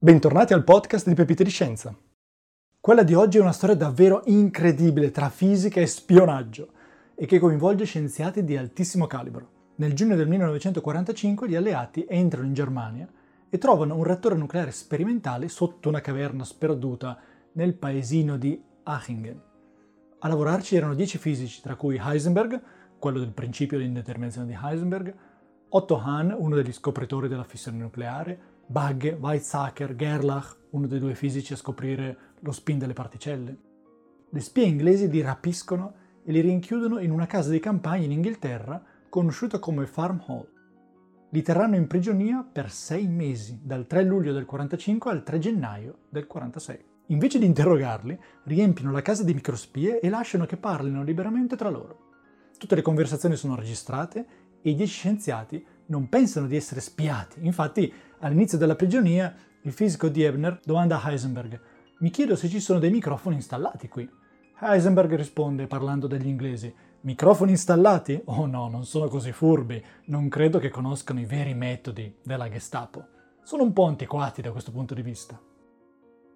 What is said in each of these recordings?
Bentornati al podcast di Pepite di Scienza. Quella di oggi è una storia davvero incredibile tra fisica e spionaggio e che coinvolge scienziati di altissimo calibro. Nel giugno del 1945 gli alleati entrano in Germania e trovano un reattore nucleare sperimentale sotto una caverna sperduta nel paesino di Achingen. A lavorarci erano dieci fisici, tra cui Heisenberg, quello del principio di indeterminazione di Heisenberg, Otto Hahn, uno degli scopritori della fissione nucleare, Bagge, Weizsäcker, Gerlach, uno dei due fisici a scoprire lo spin delle particelle. Le spie inglesi li rapiscono e li rinchiudono in una casa di campagna in Inghilterra conosciuta come Farm Hall. Li terranno in prigionia per sei mesi, dal 3 luglio del 45 al 3 gennaio del 46. Invece di interrogarli, riempiono la casa di microspie e lasciano che parlino liberamente tra loro. Tutte le conversazioni sono registrate e i dieci scienziati non pensano di essere spiati. Infatti, all'inizio della prigionia, il fisico Diebner domanda a Heisenberg: Mi chiedo se ci sono dei microfoni installati qui. Heisenberg risponde parlando degli inglesi: Microfoni installati? Oh no, non sono così furbi, non credo che conoscano i veri metodi della Gestapo. Sono un po' antiquati da questo punto di vista.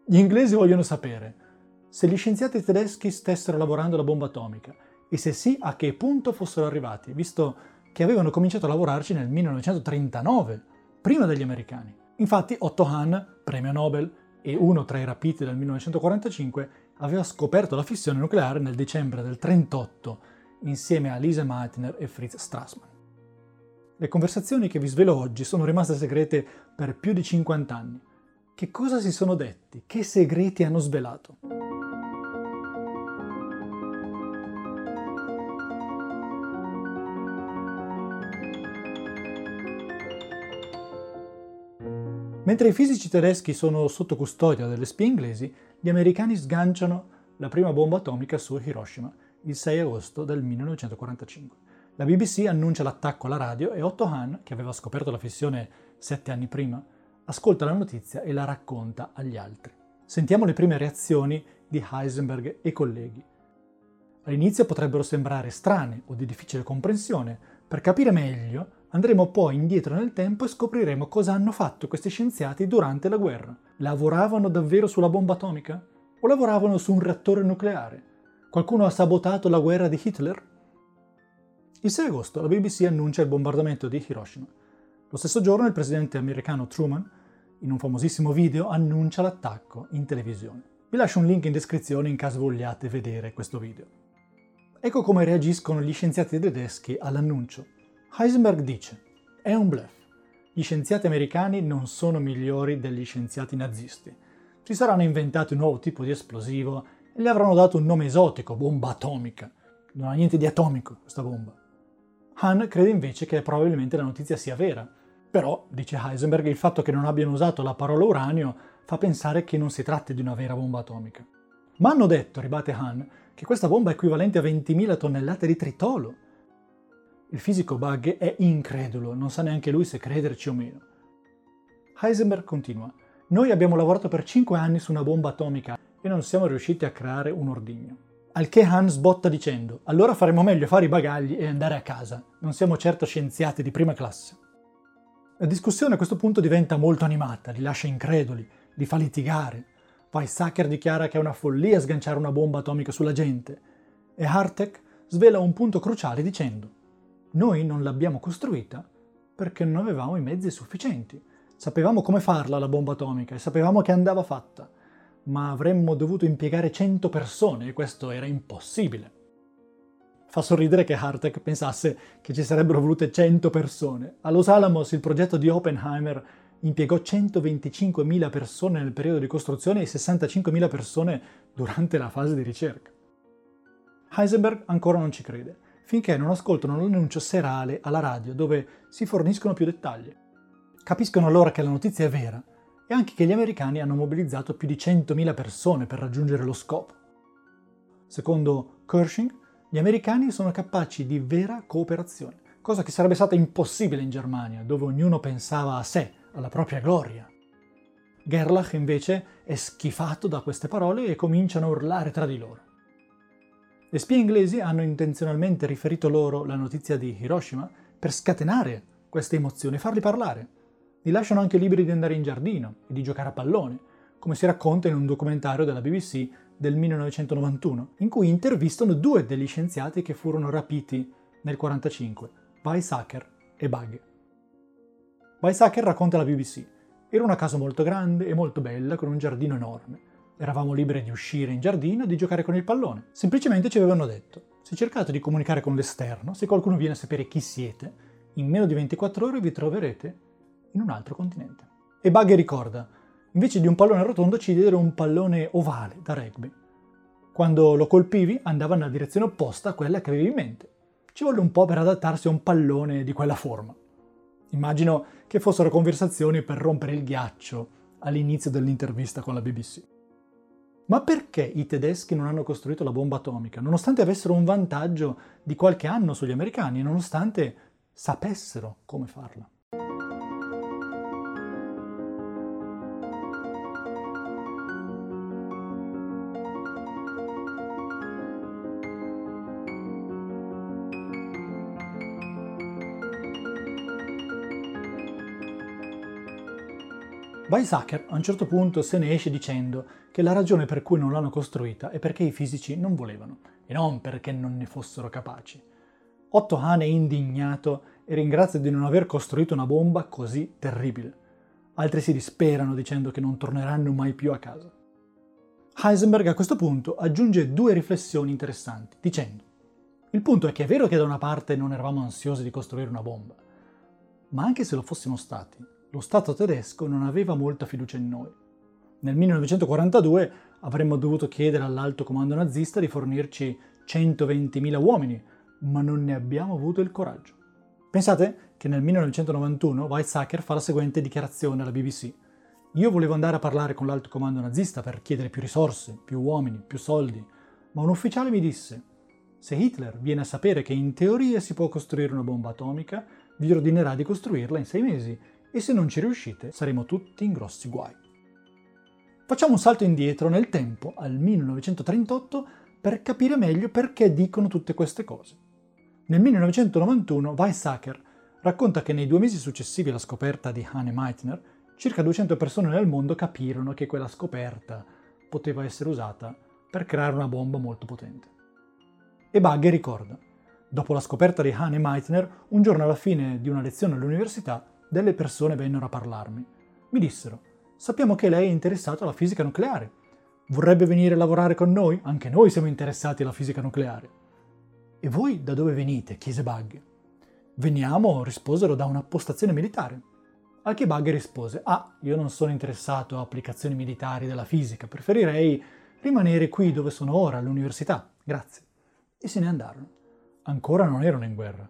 Gli inglesi vogliono sapere se gli scienziati tedeschi stessero lavorando alla bomba atomica e se sì a che punto fossero arrivati, visto che avevano cominciato a lavorarci nel 1939, prima degli americani. Infatti Otto Hahn, premio Nobel e uno tra i rapiti del 1945, aveva scoperto la fissione nucleare nel dicembre del 1938 insieme a Lise Meitner e Fritz Strassmann. Le conversazioni che vi svelo oggi sono rimaste segrete per più di 50 anni. Che cosa si sono detti? Che segreti hanno svelato? Mentre i fisici tedeschi sono sotto custodia delle spie inglesi, gli americani sganciano la prima bomba atomica su Hiroshima il 6 agosto del 1945. La BBC annuncia l'attacco alla radio e Otto Hahn, che aveva scoperto la fissione sette anni prima, ascolta la notizia e la racconta agli altri. Sentiamo le prime reazioni di Heisenberg e colleghi. All'inizio potrebbero sembrare strane o di difficile comprensione. Per capire meglio, Andremo poi indietro nel tempo e scopriremo cosa hanno fatto questi scienziati durante la guerra. Lavoravano davvero sulla bomba atomica? O lavoravano su un reattore nucleare? Qualcuno ha sabotato la guerra di Hitler? Il 6 agosto la BBC annuncia il bombardamento di Hiroshima. Lo stesso giorno il presidente americano Truman, in un famosissimo video, annuncia l'attacco in televisione. Vi lascio un link in descrizione in caso vogliate vedere questo video. Ecco come reagiscono gli scienziati tedeschi all'annuncio. Heisenberg dice, è un bluff. Gli scienziati americani non sono migliori degli scienziati nazisti. Si saranno inventati un nuovo tipo di esplosivo e gli avranno dato un nome esotico, bomba atomica. Non ha niente di atomico questa bomba. Hahn crede invece che probabilmente la notizia sia vera. Però, dice Heisenberg, il fatto che non abbiano usato la parola uranio fa pensare che non si tratti di una vera bomba atomica. Ma hanno detto, ribate Hahn, che questa bomba è equivalente a 20.000 tonnellate di tritolo. Il fisico Bug è incredulo, non sa neanche lui se crederci o meno. Heisenberg continua. Noi abbiamo lavorato per 5 anni su una bomba atomica e non siamo riusciti a creare un ordigno. Al che Han sbotta dicendo, allora faremo meglio fare i bagagli e andare a casa. Non siamo certo scienziati di prima classe. La discussione a questo punto diventa molto animata, li lascia increduli, li fa litigare. Weizsäcker dichiara che è una follia sganciare una bomba atomica sulla gente e Hartek svela un punto cruciale dicendo noi non l'abbiamo costruita perché non avevamo i mezzi sufficienti. Sapevamo come farla la bomba atomica e sapevamo che andava fatta, ma avremmo dovuto impiegare 100 persone e questo era impossibile. Fa sorridere che Hartek pensasse che ci sarebbero volute 100 persone. A Los Alamos il progetto di Oppenheimer impiegò 125.000 persone nel periodo di costruzione e 65.000 persone durante la fase di ricerca. Heisenberg ancora non ci crede finché non ascoltano l'annuncio serale alla radio dove si forniscono più dettagli. Capiscono allora che la notizia è vera e anche che gli americani hanno mobilizzato più di 100.000 persone per raggiungere lo scopo. Secondo Kershing, gli americani sono capaci di vera cooperazione, cosa che sarebbe stata impossibile in Germania, dove ognuno pensava a sé, alla propria gloria. Gerlach invece è schifato da queste parole e cominciano a urlare tra di loro. Le spie inglesi hanno intenzionalmente riferito loro la notizia di Hiroshima per scatenare queste emozioni e farli parlare. Gli lasciano anche liberi di andare in giardino e di giocare a pallone, come si racconta in un documentario della BBC del 1991, in cui intervistano due degli scienziati che furono rapiti nel 1945, Weizsäcker e Bug. Weizsäcker racconta alla BBC era una casa molto grande e molto bella con un giardino enorme. Eravamo liberi di uscire in giardino e di giocare con il pallone. Semplicemente ci avevano detto, se cercate di comunicare con l'esterno, se qualcuno viene a sapere chi siete, in meno di 24 ore vi troverete in un altro continente. E Buggy ricorda, invece di un pallone rotondo ci diedero un pallone ovale da rugby. Quando lo colpivi andava nella direzione opposta a quella che avevi in mente. Ci volle un po' per adattarsi a un pallone di quella forma. Immagino che fossero conversazioni per rompere il ghiaccio all'inizio dell'intervista con la BBC. Ma perché i tedeschi non hanno costruito la bomba atomica, nonostante avessero un vantaggio di qualche anno sugli americani nonostante sapessero come farla? Weizsäcker a un certo punto se ne esce dicendo che la ragione per cui non l'hanno costruita è perché i fisici non volevano e non perché non ne fossero capaci. Otto Hahn è indignato e ringrazia di non aver costruito una bomba così terribile. Altri si disperano dicendo che non torneranno mai più a casa. Heisenberg a questo punto aggiunge due riflessioni interessanti, dicendo il punto è che è vero che da una parte non eravamo ansiosi di costruire una bomba, ma anche se lo fossimo stati, lo Stato tedesco non aveva molta fiducia in noi. Nel 1942 avremmo dovuto chiedere all'alto comando nazista di fornirci 120.000 uomini, ma non ne abbiamo avuto il coraggio. Pensate che nel 1991 Weizsäcker fa la seguente dichiarazione alla BBC. Io volevo andare a parlare con l'alto comando nazista per chiedere più risorse, più uomini, più soldi, ma un ufficiale mi disse se Hitler viene a sapere che in teoria si può costruire una bomba atomica, vi ordinerà di costruirla in sei mesi e se non ci riuscite saremo tutti in grossi guai. Facciamo un salto indietro nel tempo, al 1938, per capire meglio perché dicono tutte queste cose. Nel 1991 Weizsäcker racconta che nei due mesi successivi alla scoperta di Hahn e Meitner, circa 200 persone nel mondo capirono che quella scoperta poteva essere usata per creare una bomba molto potente. E Bagge ricorda, dopo la scoperta di Hahn e Meitner, un giorno alla fine di una lezione all'università, delle persone vennero a parlarmi. Mi dissero, sappiamo che lei è interessato alla fisica nucleare. Vorrebbe venire a lavorare con noi? Anche noi siamo interessati alla fisica nucleare. E voi da dove venite? chiese Bug. Veniamo, risposero, da una postazione militare. Al che Bug rispose, ah, io non sono interessato a applicazioni militari della fisica, preferirei rimanere qui dove sono ora, all'università, grazie. E se ne andarono. Ancora non erano in guerra,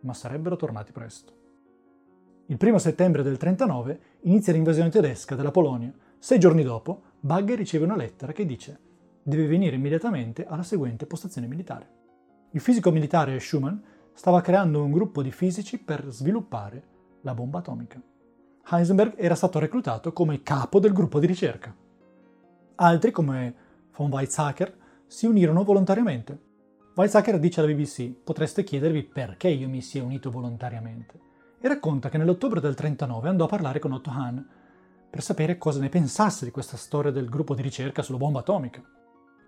ma sarebbero tornati presto. Il 1 settembre del 39 inizia l'invasione tedesca della Polonia. Sei giorni dopo, Bagge riceve una lettera che dice deve venire immediatamente alla seguente postazione militare. Il fisico militare Schumann stava creando un gruppo di fisici per sviluppare la bomba atomica. Heisenberg era stato reclutato come capo del gruppo di ricerca. Altri, come von Weizsäcker, si unirono volontariamente. Weizsäcker dice alla BBC: Potreste chiedervi perché io mi sia unito volontariamente e racconta che nell'ottobre del 39 andò a parlare con Otto Hahn per sapere cosa ne pensasse di questa storia del gruppo di ricerca sulla bomba atomica.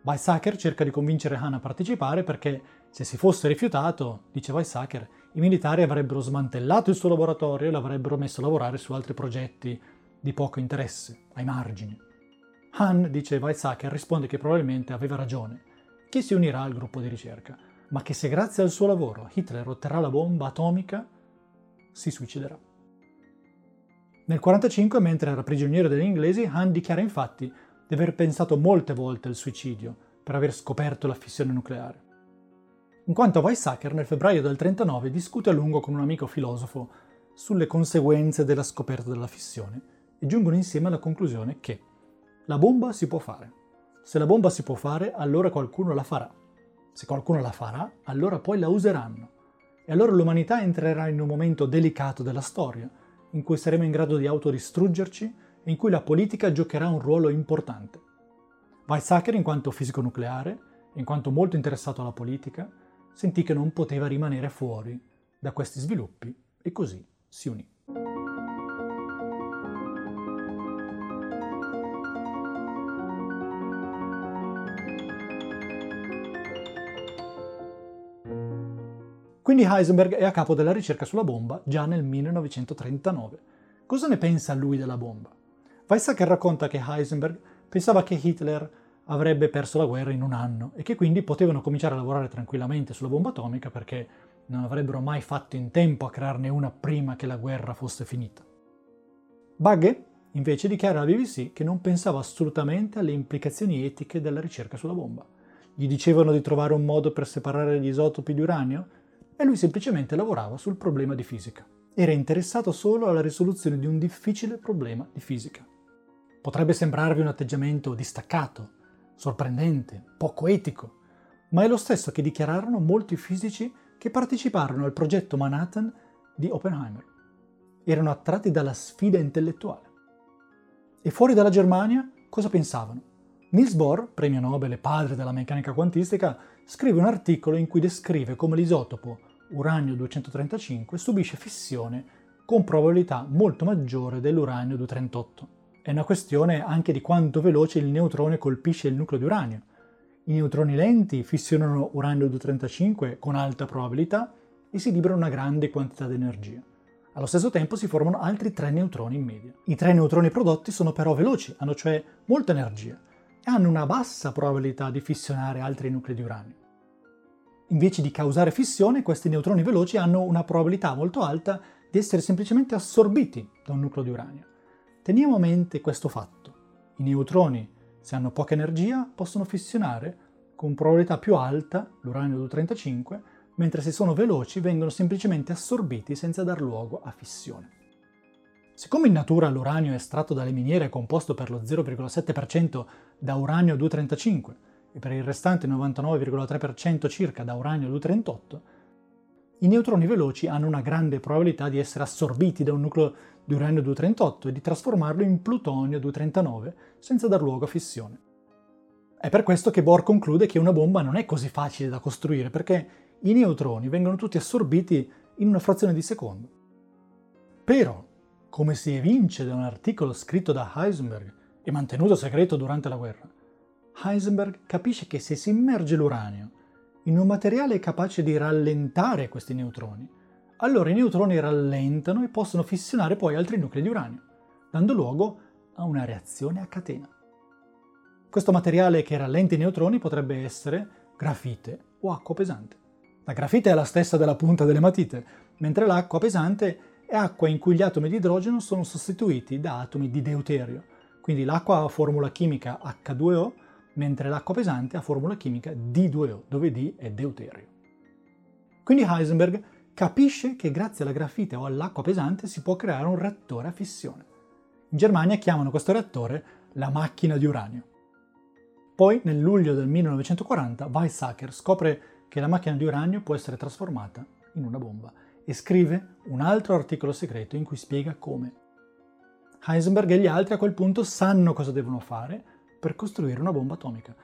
Weizsäcker cerca di convincere Hahn a partecipare perché se si fosse rifiutato, dice Weizsäcker, i militari avrebbero smantellato il suo laboratorio e l'avrebbero messo a lavorare su altri progetti di poco interesse, ai margini. Hahn, dice Weizsäcker, risponde che probabilmente aveva ragione, che si unirà al gruppo di ricerca, ma che se grazie al suo lavoro Hitler otterrà la bomba atomica, si suiciderà. Nel 1945, mentre era prigioniero degli inglesi, Hahn dichiara infatti di aver pensato molte volte al suicidio per aver scoperto la fissione nucleare. In quanto Weizsäcker, nel febbraio del 1939 discute a lungo con un amico filosofo sulle conseguenze della scoperta della fissione e giungono insieme alla conclusione che la bomba si può fare. Se la bomba si può fare, allora qualcuno la farà. Se qualcuno la farà, allora poi la useranno. E allora l'umanità entrerà in un momento delicato della storia, in cui saremo in grado di autodistruggerci e in cui la politica giocherà un ruolo importante. Weizsäcker, in quanto fisico nucleare, in quanto molto interessato alla politica, sentì che non poteva rimanere fuori da questi sviluppi e così si unì. Quindi Heisenberg è a capo della ricerca sulla bomba già nel 1939. Cosa ne pensa lui della bomba? Weizsäcker racconta che Heisenberg pensava che Hitler avrebbe perso la guerra in un anno e che quindi potevano cominciare a lavorare tranquillamente sulla bomba atomica perché non avrebbero mai fatto in tempo a crearne una prima che la guerra fosse finita. Bagge invece dichiara alla BBC che non pensava assolutamente alle implicazioni etiche della ricerca sulla bomba. Gli dicevano di trovare un modo per separare gli isotopi di uranio e lui semplicemente lavorava sul problema di fisica. Era interessato solo alla risoluzione di un difficile problema di fisica. Potrebbe sembrarvi un atteggiamento distaccato, sorprendente, poco etico, ma è lo stesso che dichiararono molti fisici che parteciparono al progetto Manhattan di Oppenheimer. Erano attratti dalla sfida intellettuale. E fuori dalla Germania cosa pensavano? Niels Bohr, premio Nobel e padre della meccanica quantistica, scrive un articolo in cui descrive come l'isotopo uranio 235 subisce fissione con probabilità molto maggiore dell'uranio 238. È una questione anche di quanto veloce il neutrone colpisce il nucleo di uranio. I neutroni lenti fissionano uranio 235 con alta probabilità e si liberano una grande quantità di energia. Allo stesso tempo si formano altri tre neutroni in media. I tre neutroni prodotti sono però veloci, hanno cioè molta energia e hanno una bassa probabilità di fissionare altri nuclei di uranio. Invece di causare fissione, questi neutroni veloci hanno una probabilità molto alta di essere semplicemente assorbiti da un nucleo di uranio. Teniamo a mente questo fatto. I neutroni, se hanno poca energia, possono fissionare con probabilità più alta l'uranio 235, mentre se sono veloci vengono semplicemente assorbiti senza dar luogo a fissione. Siccome in natura l'uranio estratto dalle miniere è composto per lo 0,7% da uranio 235 e per il restante 99,3% circa da uranio 238, i neutroni veloci hanno una grande probabilità di essere assorbiti da un nucleo di uranio 238 e di trasformarlo in plutonio 239 senza dar luogo a fissione. È per questo che Bohr conclude che una bomba non è così facile da costruire perché i neutroni vengono tutti assorbiti in una frazione di secondo. Però come si evince da un articolo scritto da Heisenberg e mantenuto segreto durante la guerra, Heisenberg capisce che se si immerge l'uranio in un materiale capace di rallentare questi neutroni, allora i neutroni rallentano e possono fissionare poi altri nuclei di uranio, dando luogo a una reazione a catena. Questo materiale che rallenta i neutroni potrebbe essere grafite o acqua pesante. La grafite è la stessa della punta delle matite, mentre l'acqua pesante è acqua in cui gli atomi di idrogeno sono sostituiti da atomi di deuterio. Quindi l'acqua ha formula chimica H2O, mentre l'acqua pesante ha formula chimica D2O, dove D è deuterio. Quindi Heisenberg capisce che grazie alla grafite o all'acqua pesante si può creare un reattore a fissione. In Germania chiamano questo reattore la macchina di uranio. Poi, nel luglio del 1940, Weizsäcker scopre che la macchina di uranio può essere trasformata in una bomba e scrive un altro articolo segreto in cui spiega come. Heisenberg e gli altri a quel punto sanno cosa devono fare per costruire una bomba atomica.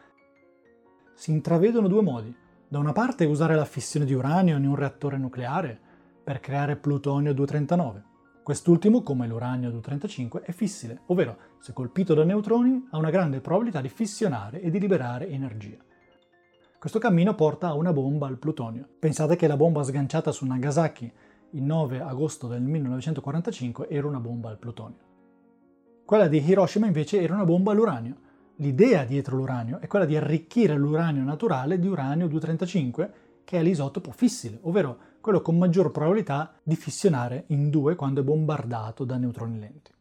Si intravedono due modi. Da una parte usare la fissione di uranio in un reattore nucleare per creare plutonio 239. Quest'ultimo, come l'uranio 235, è fissile, ovvero se colpito da neutroni ha una grande probabilità di fissionare e di liberare energia. Questo cammino porta a una bomba al plutonio. Pensate che la bomba sganciata su Nagasaki il 9 agosto del 1945 era una bomba al plutonio. Quella di Hiroshima invece era una bomba all'uranio. L'idea dietro l'uranio è quella di arricchire l'uranio naturale di uranio 235, che è l'isotopo fissile, ovvero quello con maggior probabilità di fissionare in due quando è bombardato da neutroni lenti.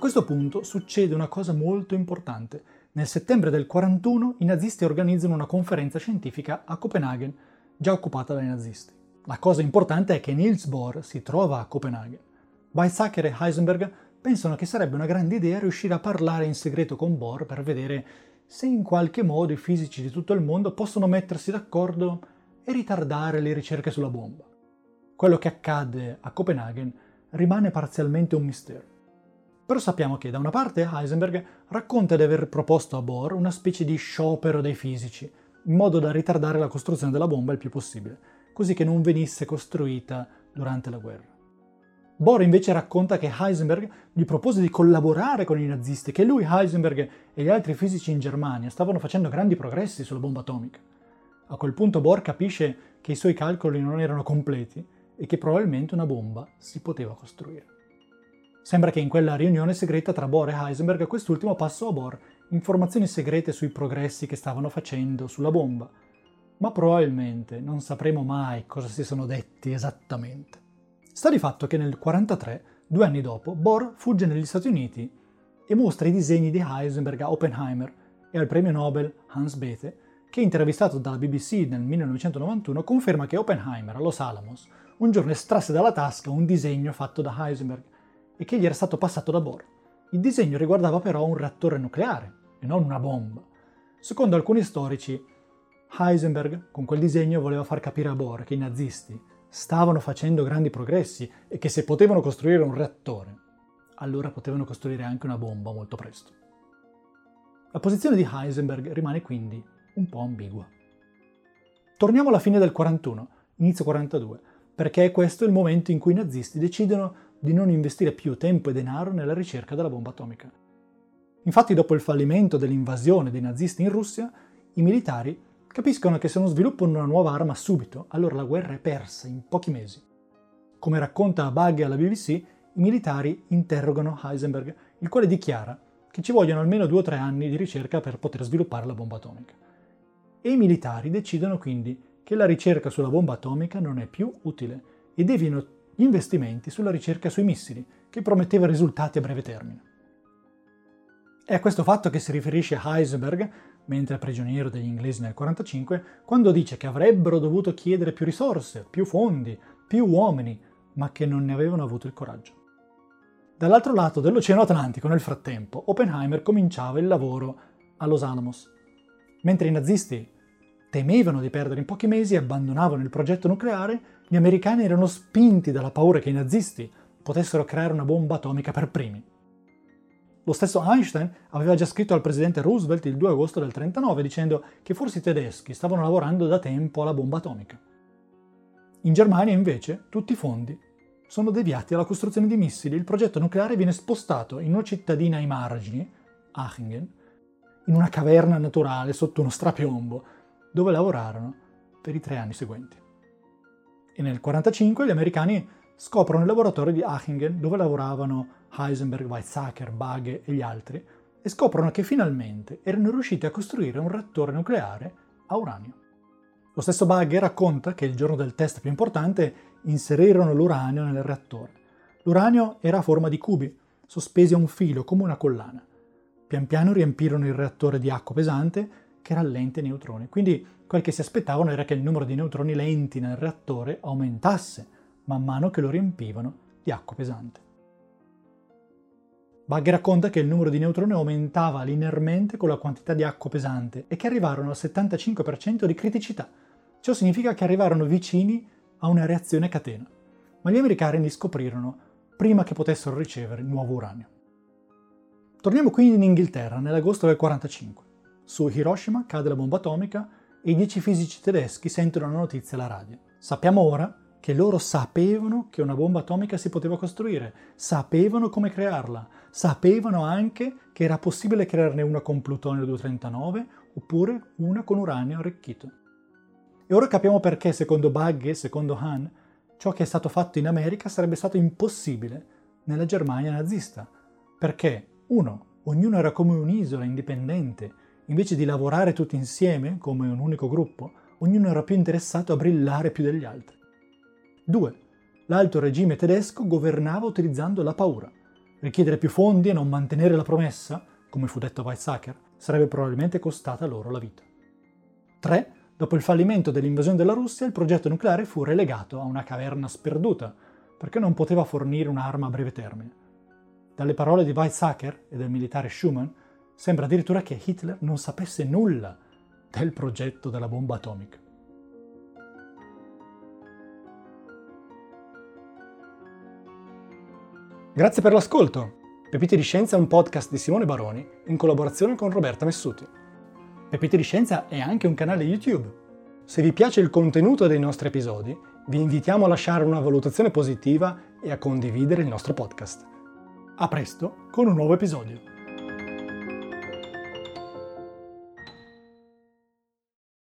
Questo punto succede una cosa molto importante. Nel settembre del 41 i nazisti organizzano una conferenza scientifica a Copenaghen, già occupata dai nazisti. La cosa importante è che Niels Bohr si trova a Copenaghen. Weizsäcker e Heisenberg pensano che sarebbe una grande idea riuscire a parlare in segreto con Bohr per vedere se in qualche modo i fisici di tutto il mondo possono mettersi d'accordo e ritardare le ricerche sulla bomba. Quello che accade a Copenaghen rimane parzialmente un mistero. Però sappiamo che da una parte Heisenberg racconta di aver proposto a Bohr una specie di sciopero dei fisici, in modo da ritardare la costruzione della bomba il più possibile, così che non venisse costruita durante la guerra. Bohr invece racconta che Heisenberg gli propose di collaborare con i nazisti, che lui, Heisenberg e gli altri fisici in Germania stavano facendo grandi progressi sulla bomba atomica. A quel punto Bohr capisce che i suoi calcoli non erano completi e che probabilmente una bomba si poteva costruire. Sembra che in quella riunione segreta tra Bohr e Heisenberg quest'ultimo passò a Bohr informazioni segrete sui progressi che stavano facendo sulla bomba, ma probabilmente non sapremo mai cosa si sono detti esattamente. Sta di fatto che nel 1943, due anni dopo, Bohr fugge negli Stati Uniti e mostra i disegni di Heisenberg a Oppenheimer e al premio Nobel Hans Bethe, che intervistato dalla BBC nel 1991 conferma che Oppenheimer a Los Alamos un giorno estrasse dalla tasca un disegno fatto da Heisenberg e che gli era stato passato da Bohr. Il disegno riguardava però un reattore nucleare e non una bomba. Secondo alcuni storici, Heisenberg con quel disegno voleva far capire a Bohr che i nazisti stavano facendo grandi progressi e che se potevano costruire un reattore, allora potevano costruire anche una bomba molto presto. La posizione di Heisenberg rimane quindi un po' ambigua. Torniamo alla fine del 41, inizio 42, perché è questo il momento in cui i nazisti decidono di non investire più tempo e denaro nella ricerca della bomba atomica. Infatti dopo il fallimento dell'invasione dei nazisti in Russia, i militari capiscono che se non sviluppano una nuova arma subito, allora la guerra è persa in pochi mesi. Come racconta Buggy alla BBC, i militari interrogano Heisenberg, il quale dichiara che ci vogliono almeno due o tre anni di ricerca per poter sviluppare la bomba atomica. E i militari decidono quindi che la ricerca sulla bomba atomica non è più utile e deviano investimenti sulla ricerca sui missili, che prometteva risultati a breve termine. È a questo fatto che si riferisce Heisenberg mentre prigioniero degli inglesi nel 1945, quando dice che avrebbero dovuto chiedere più risorse, più fondi, più uomini, ma che non ne avevano avuto il coraggio. Dall'altro lato dell'Oceano Atlantico, nel frattempo, Oppenheimer cominciava il lavoro a Los Alamos. Mentre i nazisti temevano di perdere in pochi mesi e abbandonavano il progetto nucleare, gli americani erano spinti dalla paura che i nazisti potessero creare una bomba atomica per primi. Lo stesso Einstein aveva già scritto al presidente Roosevelt il 2 agosto del 1939 dicendo che forse i tedeschi stavano lavorando da tempo alla bomba atomica. In Germania invece tutti i fondi sono deviati alla costruzione di missili. Il progetto nucleare viene spostato in una cittadina ai margini, Achingen, in una caverna naturale sotto uno strapiombo, dove lavorarono per i tre anni seguenti. E nel 1945 gli americani scoprono il laboratorio di Achingen dove lavoravano Heisenberg, Weizsäcker, Bagge e gli altri e scoprono che finalmente erano riusciti a costruire un reattore nucleare a uranio. Lo stesso Bagge racconta che il giorno del test più importante inserirono l'uranio nel reattore. L'uranio era a forma di cubi, sospesi a un filo come una collana. Pian piano riempirono il reattore di acqua pesante che rallenta i neutroni. Quindi quel che si aspettavano era che il numero di neutroni lenti nel reattore aumentasse man mano che lo riempivano di acqua pesante. Bugg racconta che il numero di neutroni aumentava linearmente con la quantità di acqua pesante e che arrivarono al 75% di criticità. Ciò significa che arrivarono vicini a una reazione a catena. Ma gli americani li scoprirono prima che potessero ricevere nuovo uranio. Torniamo quindi in Inghilterra nell'agosto del 1945. Su Hiroshima cade la bomba atomica e i dieci fisici tedeschi sentono la notizia alla radio. Sappiamo ora che loro sapevano che una bomba atomica si poteva costruire, sapevano come crearla, sapevano anche che era possibile crearne una con plutonio 239 oppure una con uranio arricchito. E ora capiamo perché, secondo Bugge e secondo Hahn, ciò che è stato fatto in America sarebbe stato impossibile nella Germania nazista. Perché, uno, ognuno era come un'isola indipendente, invece di lavorare tutti insieme come un unico gruppo, ognuno era più interessato a brillare più degli altri. 2. L'alto regime tedesco governava utilizzando la paura. Richiedere più fondi e non mantenere la promessa, come fu detto a Weizsäcker, sarebbe probabilmente costata loro la vita. 3. Dopo il fallimento dell'invasione della Russia, il progetto nucleare fu relegato a una caverna sperduta, perché non poteva fornire un'arma a breve termine. Dalle parole di Weizsäcker e del militare Schumann, sembra addirittura che Hitler non sapesse nulla del progetto della bomba atomica. Grazie per l'ascolto. Pepite di Scienza è un podcast di Simone Baroni in collaborazione con Roberta Messuti. Pepite di Scienza è anche un canale YouTube. Se vi piace il contenuto dei nostri episodi, vi invitiamo a lasciare una valutazione positiva e a condividere il nostro podcast. A presto con un nuovo episodio.